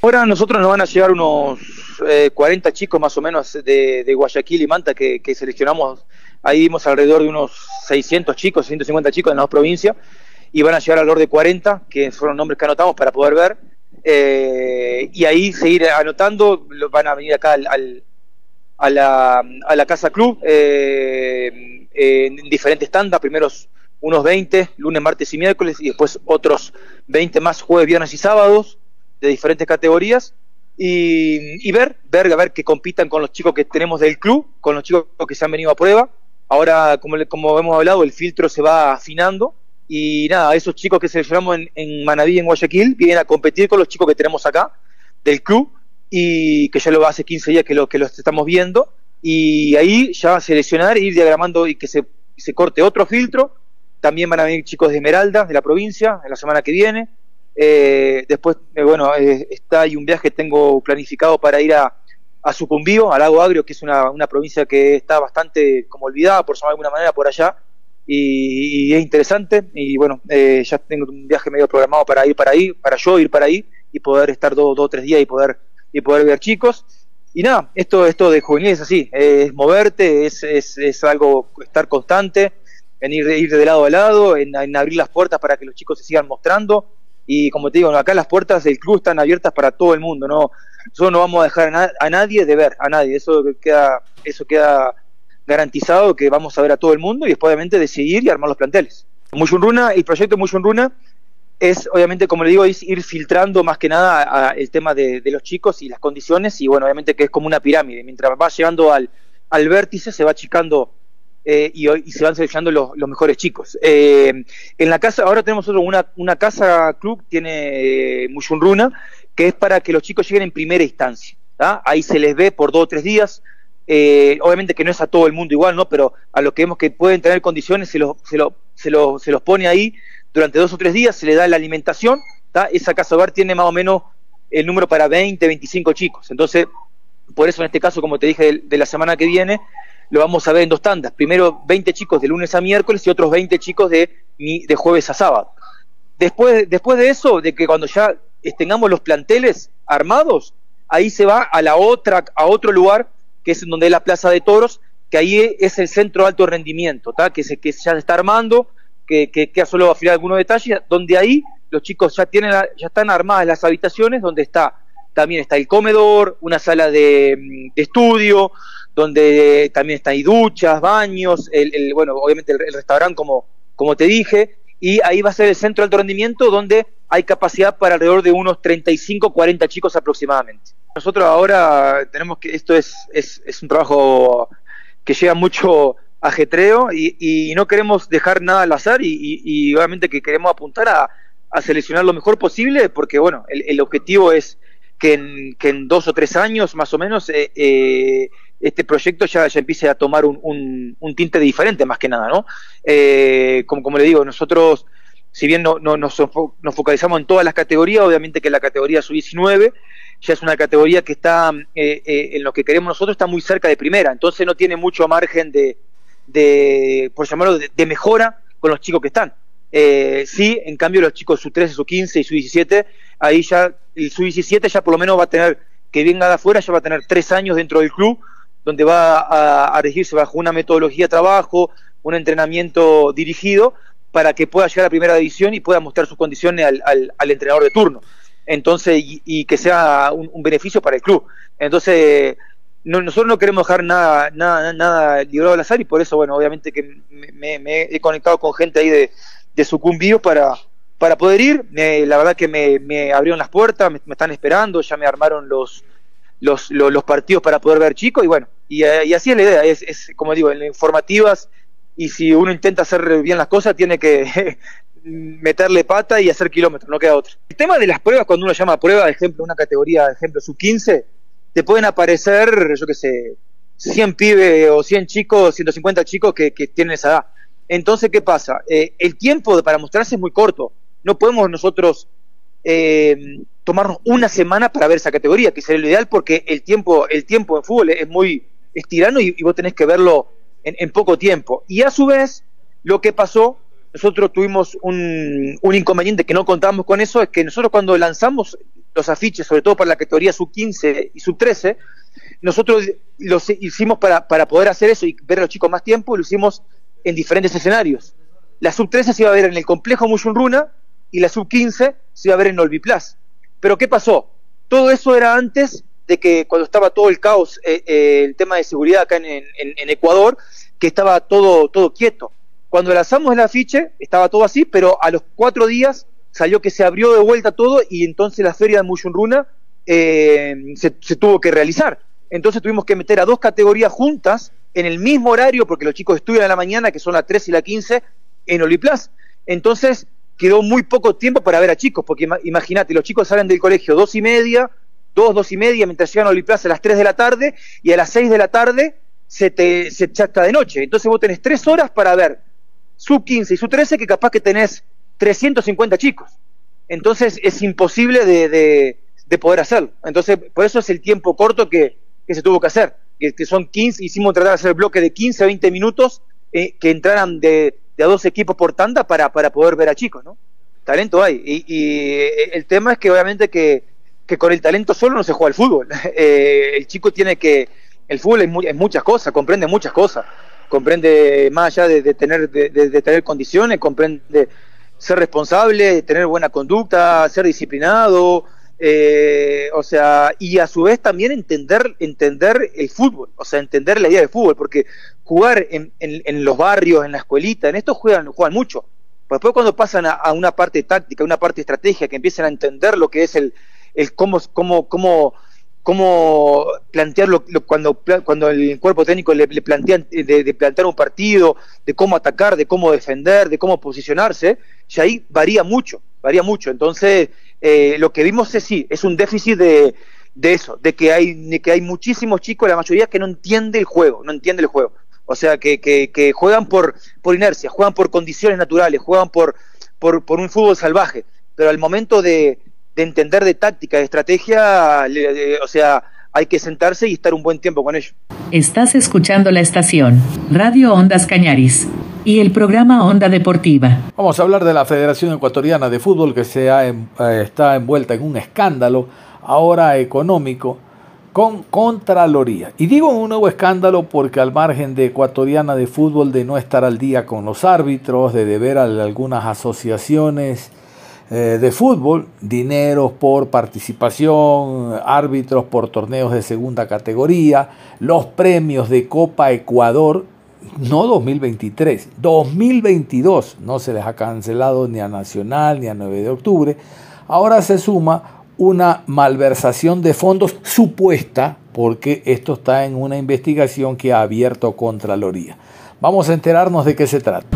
Ahora nosotros nos van a llegar unos eh, 40 chicos más o menos de, Guayaquil y Manta que, seleccionamos. Ahí vimos alrededor de unos 600 chicos, 650 chicos en las dos provincias y van a llegar alrededor de 40, que fueron nombres que anotamos para poder ver. Eh, y ahí seguir anotando, van a venir acá al, al- a, la, a la Casa Club eh, en diferentes tandas, primeros unos 20, lunes, martes y miércoles, y después otros 20 más jueves, viernes y sábados de diferentes categorías y, y ver, ver, a ver que compitan con los chicos que tenemos del club, con los chicos que se han venido a prueba. Ahora, como, como hemos hablado, el filtro se va afinando y nada, esos chicos que seleccionamos en, en Manaví, y en Guayaquil, vienen a competir con los chicos que tenemos acá del club y que ya lo hace 15 días que lo que los estamos viendo y ahí ya seleccionar, ir diagramando y que se, se corte otro filtro. También van a venir chicos de Esmeralda, de la provincia, en la semana que viene. Eh, después, eh, bueno, eh, está ahí un viaje que tengo planificado para ir a, a Sucumbío, al Lago Agrio, que es una, una provincia que está bastante como olvidada, por llamarlo de alguna manera, por allá. Y, y es interesante. Y bueno, eh, ya tengo un viaje medio programado para ir para ahí, para yo ir para ahí y poder estar dos o tres días y poder, y poder ver chicos. Y nada, esto, esto de juvenil es así, es moverte, es, es, es algo, estar constante, en ir, ir de lado a lado, en, en abrir las puertas para que los chicos se sigan mostrando. Y como te digo, acá las puertas del club están abiertas para todo el mundo, ¿no? Nosotros no vamos a dejar a, na- a nadie de ver, a nadie, eso queda, eso queda garantizado que vamos a ver a todo el mundo y después obviamente decidir y armar los planteles. Mushunruna, el proyecto Mushunruna es obviamente, como le digo, es ir filtrando más que nada a- el tema de, de los chicos y las condiciones y bueno, obviamente que es como una pirámide, mientras va llegando al, al vértice se va achicando eh, y, y se van seleccionando los, mejores chicos. Eh, en la casa, ahora tenemos nosotros una, una casa club, tiene eh, Mushunruna, que es para que los chicos lleguen en primera instancia. Ahí se les ve por dos o tres días. Eh, obviamente que no es a todo el mundo igual, ¿no? Pero a los que vemos que pueden tener condiciones, se los, se lo- se lo- se los pone ahí durante dos o tres días, se le da la alimentación. ¿tá? Esa casa hogar tiene más o menos el número para 20, 25 chicos. Entonces, por eso en este caso, como te dije, de, la semana que viene, lo vamos a ver en dos tandas. Primero 20 chicos de lunes a miércoles y otros 20 chicos de, de jueves a sábado. Después, después de eso, de que cuando ya tengamos los planteles armados, ahí se va a la otra, a otro lugar, que es donde es la Plaza de Toros, que ahí es el centro de alto rendimiento, ¿tá? que, se, que ya se está armando, que, que queda solo afilar algunos detalles, donde ahí los chicos ya tienen ya están armadas las habitaciones, donde está también está el comedor, una sala de, mm, estudio, donde también está hay duchas, baños, el, bueno, obviamente el, el restaurante como, como te dije, y ahí va a ser el centro de alto rendimiento donde hay capacidad para alrededor de unos 35, 40 chicos aproximadamente. Nosotros ahora tenemos que, esto es, es, es un trabajo que lleva mucho ajetreo y, y no queremos dejar nada al azar y, y- obviamente que queremos apuntar a, a seleccionar lo mejor posible porque bueno, el, el objetivo es que en, que en dos o tres años más o menos eh, eh, este proyecto ya, ya empiece a tomar un, un- un tinte diferente más que nada, ¿no? Eh, como, como le digo, nosotros, si bien no, no- nos, nos focalizamos en todas las categorías, obviamente que la categoría sub-19 ya es una categoría que está, eh, eh, en lo que queremos nosotros, está muy cerca de primera, entonces no tiene mucho margen de, de por llamarlo, de, mejora con los chicos que están. Eh, sí, en cambio los chicos sub 13, sub 15 y sub 17, ahí ya el sub 17 ya por lo menos va a tener, que venga de afuera, ya va a tener tres años dentro del club, donde va a, a regirse bajo una metodología de trabajo, un entrenamiento dirigido, para que pueda llegar a primera división y pueda mostrar sus condiciones al, al- al entrenador de turno. Entonces, y, y que sea un, un beneficio para el club. Entonces, no- nosotros no queremos dejar nada, nada, nada librado al azar y por eso, bueno, obviamente que me, me- me he conectado con gente ahí de, de Sucumbío para, para poder ir. Me- la verdad que me, me abrieron las puertas, me, están esperando, ya me armaron los, los, los, los partidos para poder ver chicos y bueno, y, así es la idea, es, es como digo, en informativas y si uno intenta hacer bien las cosas tiene que meterle pata y hacer kilómetros, no queda otra. El tema de las pruebas, cuando uno llama prueba, de ejemplo, una categoría, ejemplo, sub 15, te pueden aparecer, yo qué sé, 100 pibes o 100 chicos, 150 chicos que, que tienen esa edad. Entonces, ¿qué pasa? Eh, el tiempo para mostrarse es muy corto. No podemos nosotros eh, tomarnos una semana para ver esa categoría, que sería lo ideal porque el tiempo, el tiempo en fútbol es muy es tirano y, y vos tenés que verlo en, en poco tiempo. Y a su vez, lo que pasó, nosotros tuvimos un, inconveniente que no contábamos con eso, es que nosotros cuando lanzamos los afiches, sobre todo para la categoría sub 15 y sub 13, nosotros los hicimos para, para poder hacer eso y ver a los chicos más tiempo, lo hicimos en diferentes escenarios. La sub 13 se iba a ver en el complejo Mushunruna y la sub 15 se iba a ver en Olbiplas. Pero ¿qué pasó? Todo eso era antes de que cuando estaba todo el caos, eh, eh, el tema de seguridad acá en- en Ecuador, que estaba todo, todo quieto. Cuando lanzamos el afiche, estaba todo así, pero a los cuatro días salió que se abrió de vuelta todo y entonces la feria de Mushunruna eh, se, se tuvo que realizar. Entonces tuvimos que meter a dos categorías juntas en el mismo horario, porque los chicos estudian a la mañana, que son las 3 y la 15, en Oliplas. Entonces quedó muy poco tiempo para ver a chicos, porque ima- imagínate, los chicos salen del colegio dos y media, dos, dos y media, mientras llegan a Oliplas a las 3 de la tarde, y a las 6 de la tarde se te se está de noche. Entonces vos tenés tres horas para ver sub 15 y sub 13, que capaz que tenés 350 chicos. Entonces es imposible de, de- de poder hacerlo. Entonces, por eso es el tiempo corto que, que se tuvo que hacer. Que, que son 15, hicimos tratar de hacer el bloque de 15 a 20 minutos eh, que entraran de, de a dos equipos por tanda para, para poder ver a chicos, ¿no? Talento hay. Y, y, eh, el tema es que obviamente que, que con el talento solo no se juega el fútbol. Eh, el chico tiene que... El fútbol es, mu- es muchas cosas, comprende muchas cosas. Comprende más allá de, de tener, de, tener condiciones, comprende ser responsable, tener buena conducta, ser disciplinado, eh, o sea, y a su vez también entender, entender el fútbol, o sea, entender la idea del fútbol, porque jugar en, en- los barrios, en la escuelita, en esto juegan, juegan mucho. Pues después cuando pasan a, una parte táctica, una parte estratégica, que empiezan a entender lo que es el, el cómo, cómo, cómo cómo plantearlo cuando, cuando el cuerpo técnico le, plantean de, plantear un partido, de cómo atacar, de cómo defender, de cómo posicionarse, y ahí varía mucho, varía mucho. Entonces, eh, lo que vimos es sí, es un déficit de, de eso, de que hay, que hay muchísimos chicos, la mayoría que no entiende el juego, no entiende el juego. O sea, que, que, juegan por, por inercia, juegan por condiciones naturales, juegan por, por un fútbol salvaje. Pero al momento de, de entender de táctica, de estrategia, o sea, hay que sentarse y estar un buen tiempo con ellos. Estás escuchando la estación Radio Ondas Cañaris y el programa Onda Deportiva. Vamos a hablar de la Federación Ecuatoriana de Fútbol que se ha, eh, está envuelta en un escándalo ahora económico con Contraloría. Y digo un nuevo escándalo porque al margen de Ecuatoriana de Fútbol de no estar al día con los árbitros, de deber a algunas asociaciones, eh, de fútbol, dineros por participación, árbitros por torneos de segunda categoría, los premios de Copa Ecuador, no 2023, 2022, no se les ha cancelado ni a Nacional ni a 9 de octubre, ahora se suma una malversación de fondos supuesta, porque esto está en una investigación que ha abierto Contraloría. Vamos a enterarnos de qué se trata.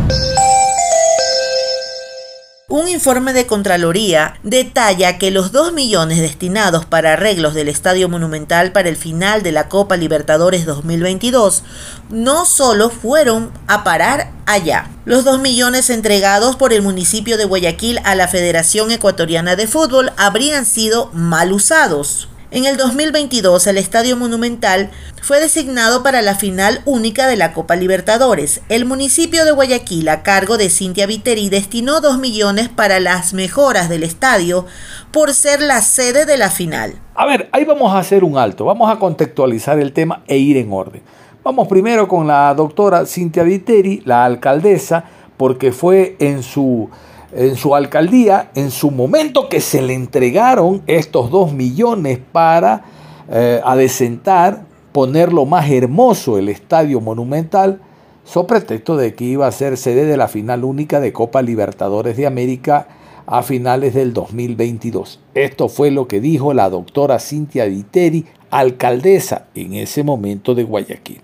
Un informe de Contraloría detalla que los 2 millones destinados para arreglos del Estadio Monumental para el final de la Copa Libertadores 2022 no solo fueron a parar allá. Los 2 millones entregados por el municipio de Guayaquil a la Federación Ecuatoriana de Fútbol habrían sido mal usados. En el 2022, el Estadio Monumental fue designado para la final única de la Copa Libertadores. El municipio de Guayaquil, a cargo de Cintia Viteri, destinó 2 millones para las mejoras del estadio por ser la sede de la final. A ver, ahí vamos a hacer un alto, vamos a contextualizar el tema e ir en orden. Vamos primero con la doctora Cintia Viteri, la alcaldesa, porque fue en su en su alcaldía, en su momento que se le entregaron estos dos millones para eh, adecentar, ponerlo más hermoso el estadio monumental, so pretexto de que iba a ser sede de la final única de Copa Libertadores de América a finales del 2022. Esto fue lo que dijo la doctora Cintia Viteri, alcaldesa en ese momento de Guayaquil.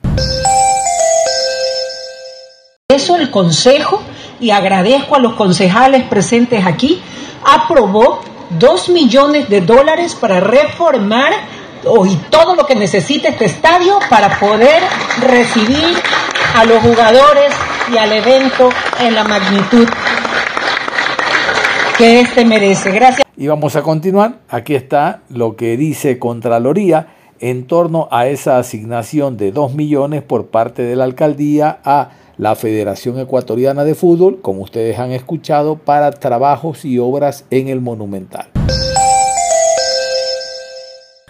Eso el Consejo y agradezco a los concejales presentes aquí, aprobó dos millones de dólares para reformar y todo lo que necesita este estadio para poder recibir a los jugadores y al evento en la magnitud que este merece. Gracias. Y vamos a continuar. Aquí está lo que dice Contraloría en torno a esa asignación de 2 millones por parte de la alcaldía a la Federación Ecuatoriana de Fútbol, como ustedes han escuchado, para trabajos y obras en el Monumental.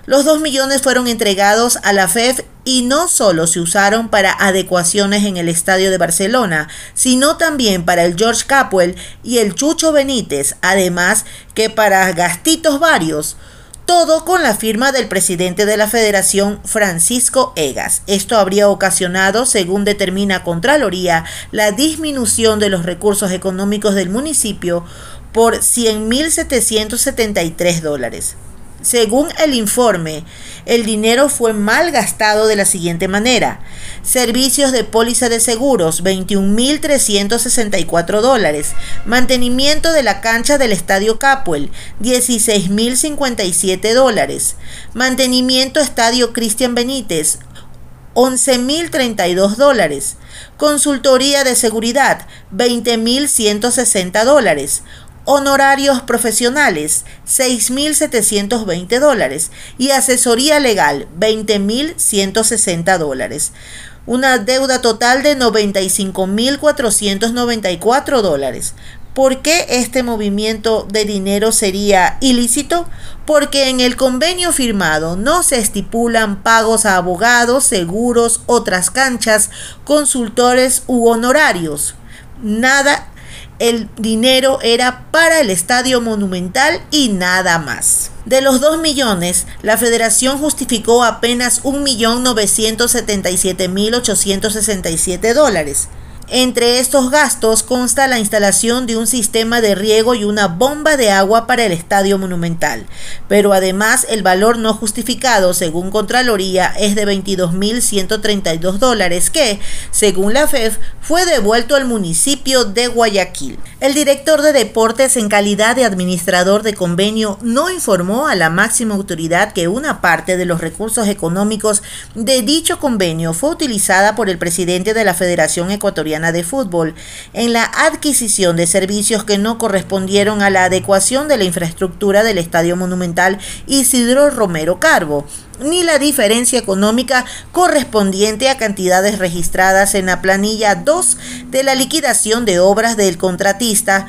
Los 2 millones fueron entregados a la FEF y no solo se usaron para adecuaciones en el Estadio de Barcelona, sino también para el George Capwell y el Chucho Benítez, además que para gastitos varios todo con la firma del presidente de la federación, Francisco Egas. Esto habría ocasionado, según determina Contraloría, la disminución de los recursos económicos del municipio por 100.773 dólares. Según el informe, el dinero fue mal gastado de la siguiente manera. Servicios de póliza de seguros, 21.364 dólares. Mantenimiento de la cancha del Estadio Capuel, 16.057 dólares. Mantenimiento Estadio Cristian Benítez, 11.032 dólares. Consultoría de seguridad, 20.160 dólares honorarios profesionales 6.720 dólares y asesoría legal 20.160 dólares. Una deuda total de 95.494 dólares. ¿Por qué este movimiento de dinero sería ilícito? Porque en el convenio firmado no se estipulan pagos a abogados, seguros, otras canchas, consultores u honorarios. Nada el dinero era para el estadio monumental y nada más. De los 2 millones, la federación justificó apenas 1.977.867 dólares. Entre estos gastos consta la instalación de un sistema de riego y una bomba de agua para el estadio monumental, pero además el valor no justificado según Contraloría es de 22.132 dólares que, según la FEF, fue devuelto al municipio de Guayaquil. El director de deportes en calidad de administrador de convenio no informó a la máxima autoridad que una parte de los recursos económicos de dicho convenio fue utilizada por el presidente de la Federación Ecuatoriana de Fútbol. En la adquisición de servicios que no correspondieron a la adecuación de la infraestructura del Estadio Monumental Isidro Romero Carbo ni la diferencia económica correspondiente a cantidades registradas en la planilla 2 de la liquidación de obras del contratista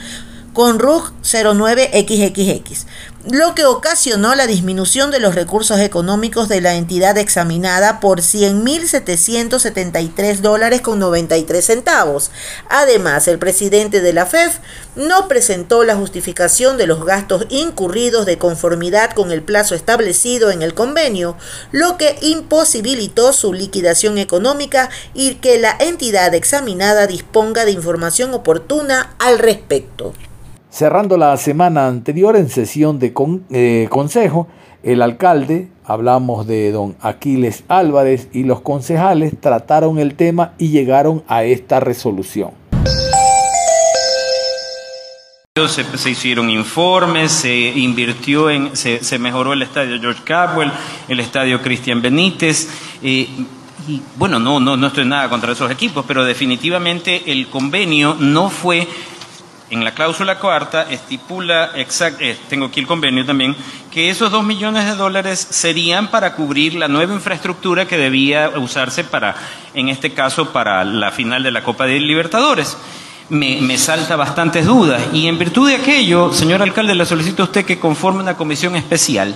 con RUG 09XXX lo que ocasionó la disminución de los recursos económicos de la entidad examinada por 100.773 dólares con 93 centavos. Además, el presidente de la FEF no presentó la justificación de los gastos incurridos de conformidad con el plazo establecido en el convenio, lo que imposibilitó su liquidación económica y que la entidad examinada disponga de información oportuna al respecto. Cerrando la semana anterior en sesión de eh, consejo, el alcalde, hablamos de don Aquiles Álvarez y los concejales trataron el tema y llegaron a esta resolución. Se, hicieron informes, se invirtió en, se, se, mejoró el estadio George Capwell, el estadio Cristian Benítez. Eh, y bueno, no, no, no estoy nada contra esos equipos, pero definitivamente el convenio no fue en la cláusula cuarta estipula, exact, eh, tengo aquí el convenio también, que esos dos millones de dólares serían para cubrir la nueva infraestructura que debía usarse para, en este caso, para la final de la Copa de Libertadores. Me, me, salta bastantes dudas y en virtud de aquello, señor alcalde, le solicito a usted que conforme una comisión especial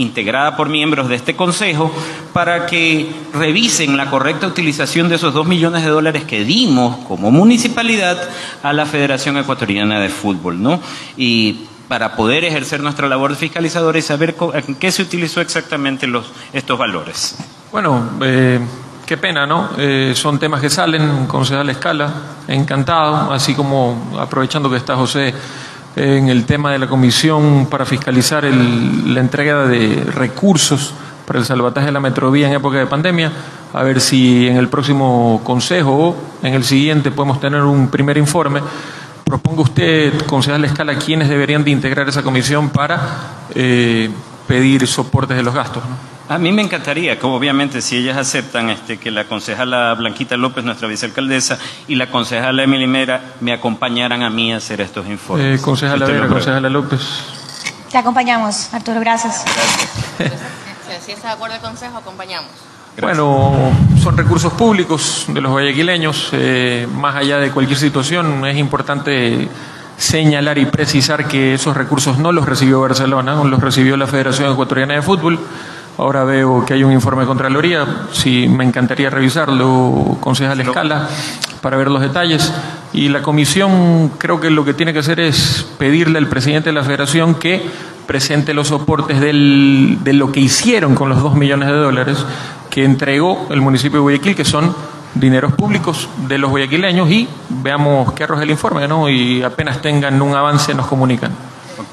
integrada por miembros de este Consejo, para que revisen la correcta utilización de esos dos millones de dólares que dimos como municipalidad a la Federación Ecuatoriana de Fútbol, ¿no? Y para poder ejercer nuestra labor de fiscalizadora y saber en qué se utilizó exactamente los, estos valores. Bueno, eh, qué pena, ¿no? Eh, son temas que salen, concejal Escala, encantado, así como aprovechando que está José en el tema de la comisión para fiscalizar la entrega de recursos para el salvataje de la metrovía en época de pandemia, a ver si en el próximo consejo o en el siguiente podemos tener un primer informe. Proponga usted, concejal Escala, quiénes deberían de integrar esa comisión para eh, pedir soportes de los gastos. A mí me encantaría, como obviamente si ellas aceptan este, que la concejala Blanquita López, nuestra vicealcaldesa, y la concejala Emily Mera me acompañaran a mí a hacer estos informes. Eh, concejala Vera, concejala López. Te acompañamos, Arturo, gracias. Gracias. si está de acuerdo el consejo, acompañamos. Bueno, son recursos públicos de los guayaquileños. Eh, más allá de cualquier situación, es importante señalar y precisar que esos recursos no los recibió Barcelona, los recibió la Federación Ecuatoriana de Fútbol. Ahora veo que hay un informe de Contraloría, sí, me encantaría revisarlo, concejal Escala, para ver los detalles. Y la comisión creo que lo que tiene que hacer es pedirle al presidente de la federación que presente los soportes del, de lo que hicieron con los dos millones de dólares que entregó el municipio de Guayaquil, que son dineros públicos de los guayaquileños, y veamos qué arroja el informe, ¿no? Y apenas tengan un avance nos comunican.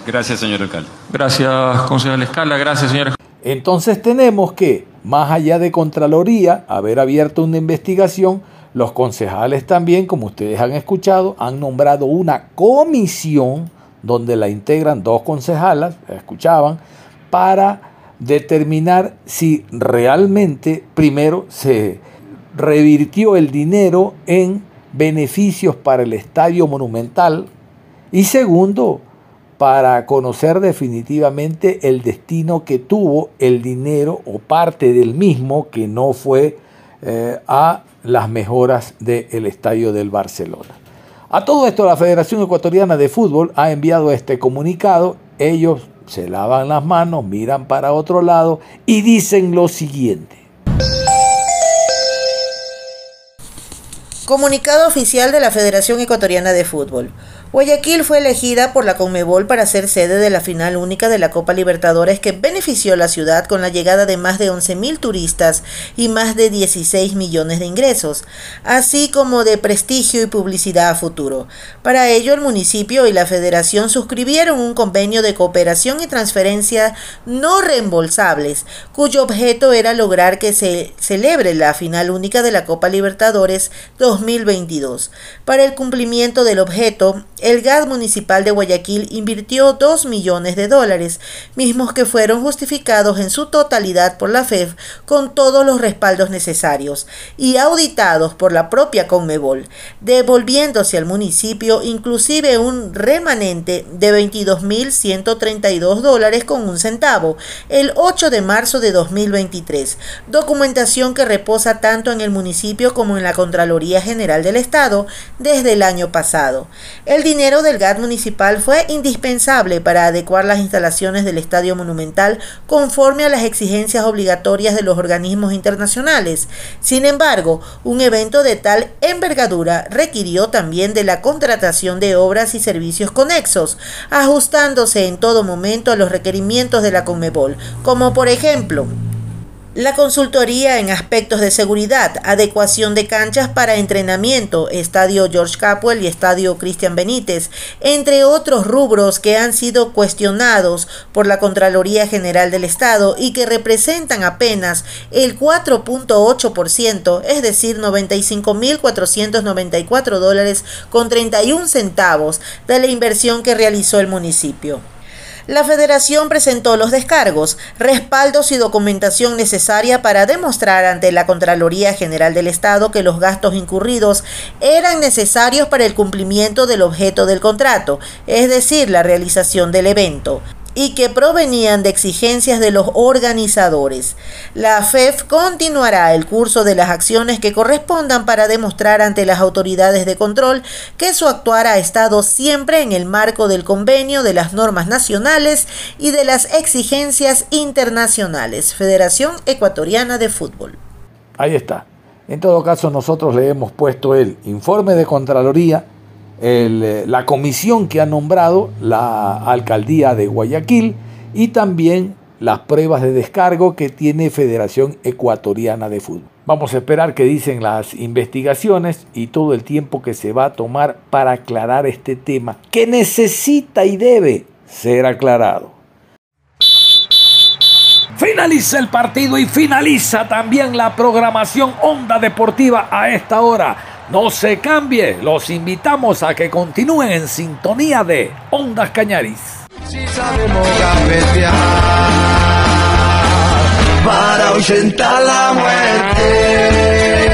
Gracias, señor alcalde. Gracias, concejal Escala. Gracias, señor. Entonces tenemos que, más allá de Contraloría, haber abierto una investigación, los concejales también, como ustedes han escuchado, han nombrado una comisión donde la integran dos concejalas, escuchaban, para determinar si realmente, primero, se revirtió el dinero en beneficios para el estadio monumental y segundo, para conocer definitivamente el destino que tuvo el dinero o parte del mismo que no fue eh, a las mejoras del estadio del Barcelona. A todo esto la Federación Ecuatoriana de Fútbol ha enviado este comunicado, ellos se lavan las manos, miran para otro lado y dicen lo siguiente. Comunicado oficial de la Federación Ecuatoriana de Fútbol. Guayaquil fue elegida por la Conmebol para ser sede de la final única de la Copa Libertadores que benefició a la ciudad con la llegada de más de 11.000 turistas y más de 16 millones de ingresos, así como de prestigio y publicidad a futuro. Para ello, el municipio y la federación suscribieron un convenio de cooperación y transferencia no reembolsables, cuyo objeto era lograr que se celebre la final única de la Copa Libertadores 2022. Para el cumplimiento del objeto, el GAD municipal de Guayaquil invirtió 2 millones de dólares, mismos que fueron justificados en su totalidad por la FEF con todos los respaldos necesarios y auditados por la propia Conmebol, devolviéndose al municipio inclusive un remanente de 22.132 dólares con un centavo el 8 de marzo de 2023, documentación que reposa tanto en el municipio como en la Contraloría General del Estado desde el año pasado. El dinero del GAT municipal fue indispensable para adecuar las instalaciones del Estadio Monumental conforme a las exigencias obligatorias de los organismos internacionales. Sin embargo, un evento de tal envergadura requirió también de la contratación de obras y servicios conexos, ajustándose en todo momento a los requerimientos de la Conmebol, como por ejemplo la consultoría en aspectos de seguridad, adecuación de canchas para entrenamiento, Estadio George Capwell y Estadio Cristian Benítez, entre otros rubros que han sido cuestionados por la Contraloría General del Estado y que representan apenas el 4.8%, es decir, 95.494 dólares con 31 centavos de la inversión que realizó el municipio. La federación presentó los descargos, respaldos y documentación necesaria para demostrar ante la Contraloría General del Estado que los gastos incurridos eran necesarios para el cumplimiento del objeto del contrato, es decir, la realización del evento y que provenían de exigencias de los organizadores. La FEF continuará el curso de las acciones que correspondan para demostrar ante las autoridades de control que su actuar ha estado siempre en el marco del convenio de las normas nacionales y de las exigencias internacionales. Federación Ecuatoriana de Fútbol. Ahí está. En todo caso, nosotros le hemos puesto el informe de Contraloría eh, la comisión que ha nombrado la alcaldía de Guayaquil y también las pruebas de descargo que tiene Federación Ecuatoriana de Fútbol. Vamos a esperar que dicen las investigaciones y todo el tiempo que se va a tomar para aclarar este tema que necesita y debe ser aclarado. Finaliza el partido y finaliza también la programación Onda Deportiva a esta hora. No se cambie, los invitamos a que continúen en sintonía de Ondas Cañaris. Si sabemos para ahuyentar la muerte.